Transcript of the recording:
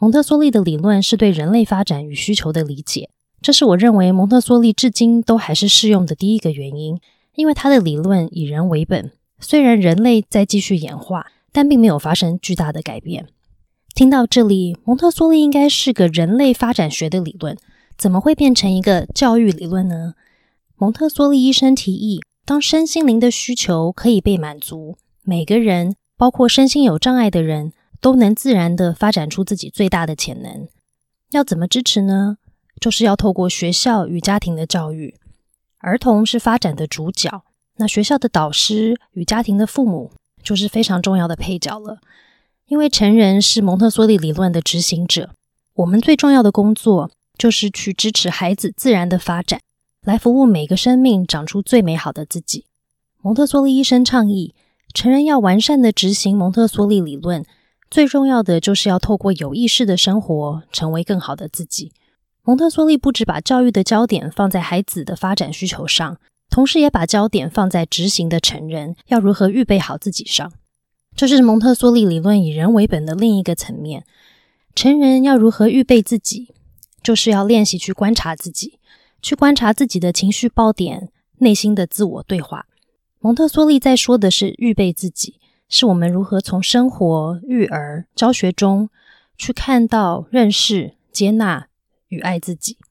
蒙特梭利的理论是对人类发展与需求的理解，这是我认为蒙特梭利至今都还是适用的第一个原因。因为他的理论以人为本，虽然人类在继续演化，但并没有发生巨大的改变。听到这里，蒙特梭利应该是个人类发展学的理论，怎么会变成一个教育理论呢？蒙特梭利医生提议，当身心灵的需求可以被满足，每个人，包括身心有障碍的人，都能自然的发展出自己最大的潜能。要怎么支持呢？就是要透过学校与家庭的教育。儿童是发展的主角，那学校的导师与家庭的父母就是非常重要的配角了。因为成人是蒙特梭利理论的执行者，我们最重要的工作就是去支持孩子自然的发展，来服务每个生命长出最美好的自己。蒙特梭利医生倡议，成人要完善的执行蒙特梭利理论，最重要的就是要透过有意识的生活，成为更好的自己。蒙特梭利不只把教育的焦点放在孩子的发展需求上，同时也把焦点放在执行的成人要如何预备好自己上。这是蒙特梭利理论以人为本的另一个层面。成人要如何预备自己，就是要练习去观察自己，去观察自己的情绪爆点、内心的自我对话。蒙特梭利在说的是预备自己，是我们如何从生活、育儿、教学中去看到、认识、接纳。与爱自己。